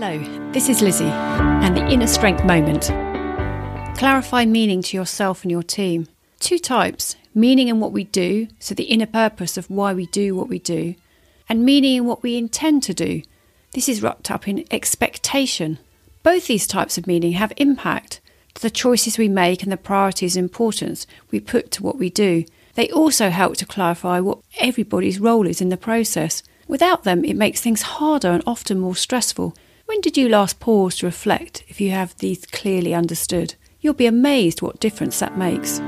Hello, this is Lizzie and the Inner Strength Moment. Clarify meaning to yourself and your team. Two types meaning in what we do, so the inner purpose of why we do what we do, and meaning in what we intend to do. This is wrapped up in expectation. Both these types of meaning have impact to the choices we make and the priorities and importance we put to what we do. They also help to clarify what everybody's role is in the process. Without them, it makes things harder and often more stressful when did you last pause to reflect if you have these clearly understood? You'll be amazed what difference that makes.